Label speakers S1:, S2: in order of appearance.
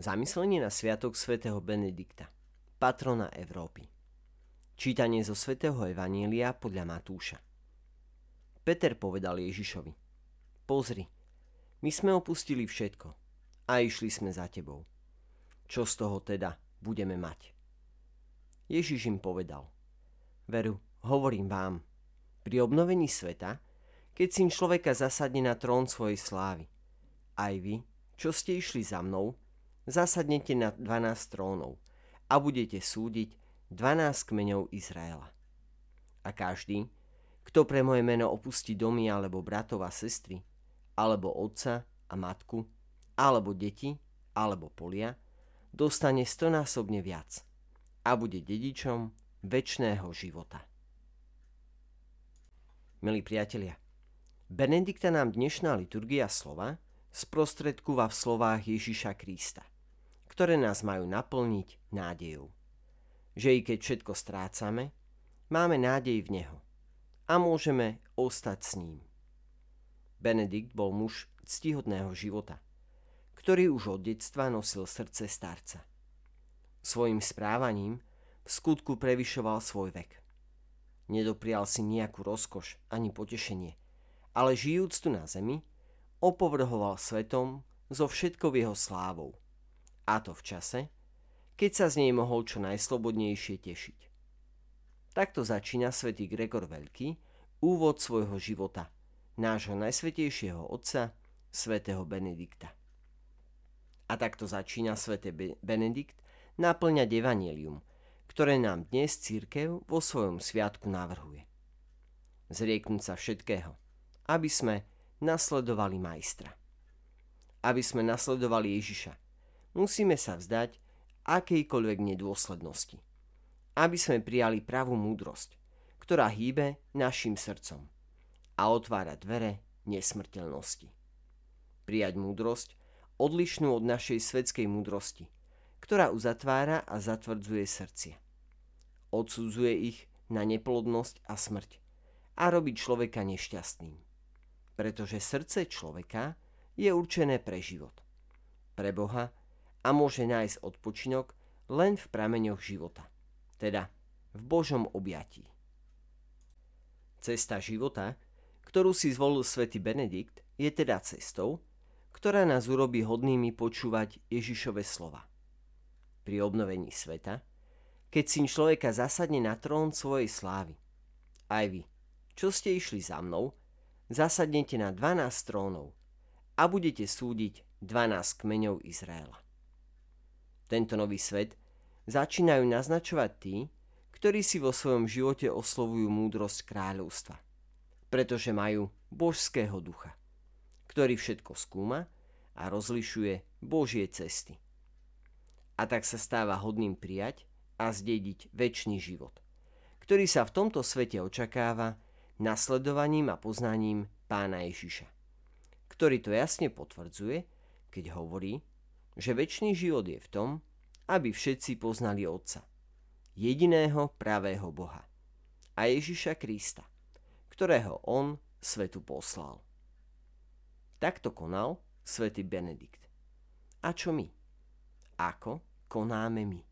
S1: Zamyslenie na sviatok svätého Benedikta, patrona Európy. Čítanie zo svätého Evanília podľa Matúša. Peter povedal Ježišovi, pozri, my sme opustili všetko a išli sme za tebou. Čo z toho teda budeme mať? Ježiš im povedal, veru, hovorím vám, pri obnovení sveta, keď syn človeka zasadne na trón svojej slávy, aj vy, čo ste išli za mnou, zasadnete na 12 trónov a budete súdiť 12 kmeňov Izraela. A každý, kto pre moje meno opustí domy alebo bratov a sestry, alebo otca a matku, alebo deti, alebo polia, dostane stonásobne viac a bude dedičom väčšného života. Milí priatelia, Benedikta nám dnešná liturgia slova sprostredkúva v slovách Ježiša Krista – ktoré nás majú naplniť nádejou. Že i keď všetko strácame, máme nádej v Neho a môžeme ostať s ním. Benedikt bol muž ctihodného života, ktorý už od detstva nosil srdce starca. Svojim správaním v skutku prevyšoval svoj vek. Nedoprial si nejakú rozkoš ani potešenie, ale žijúc tu na zemi, opovrhoval svetom so všetkou jeho slávou – a to v čase, keď sa z nej mohol čo najslobodnejšie tešiť. Takto začína svätý Gregor Veľký úvod svojho života, nášho najsvetejšieho otca, svätého Benedikta. A takto začína svätý Benedikt naplňať evanelium, ktoré nám dnes církev vo svojom sviatku navrhuje. Zrieknúť sa všetkého, aby sme nasledovali majstra. Aby sme nasledovali Ježiša, musíme sa vzdať akejkoľvek nedôslednosti, aby sme prijali pravú múdrosť, ktorá hýbe našim srdcom a otvára dvere nesmrteľnosti. Prijať múdrosť odlišnú od našej svetskej múdrosti, ktorá uzatvára a zatvrdzuje srdcia. Odsudzuje ich na neplodnosť a smrť a robí človeka nešťastným. Pretože srdce človeka je určené pre život. Pre Boha a môže nájsť odpočinok len v prameňoch života, teda v Božom objatí. Cesta života, ktorú si zvolil svätý Benedikt, je teda cestou, ktorá nás urobí hodnými počúvať Ježišove slova. Pri obnovení sveta, keď syn človeka zasadne na trón svojej slávy. Aj vy, čo ste išli za mnou, zasadnete na 12 trónov a budete súdiť 12 kmeňov Izraela tento nový svet, začínajú naznačovať tí, ktorí si vo svojom živote oslovujú múdrosť kráľovstva, pretože majú božského ducha, ktorý všetko skúma a rozlišuje Božie cesty. A tak sa stáva hodným prijať a zdediť väčší život, ktorý sa v tomto svete očakáva nasledovaním a poznaním pána Ježiša, ktorý to jasne potvrdzuje, keď hovorí, že väčší život je v tom, aby všetci poznali Otca, jediného pravého Boha a Ježiša Krista, ktorého On svetu poslal. Takto konal svätý Benedikt. A čo my? Ako konáme my?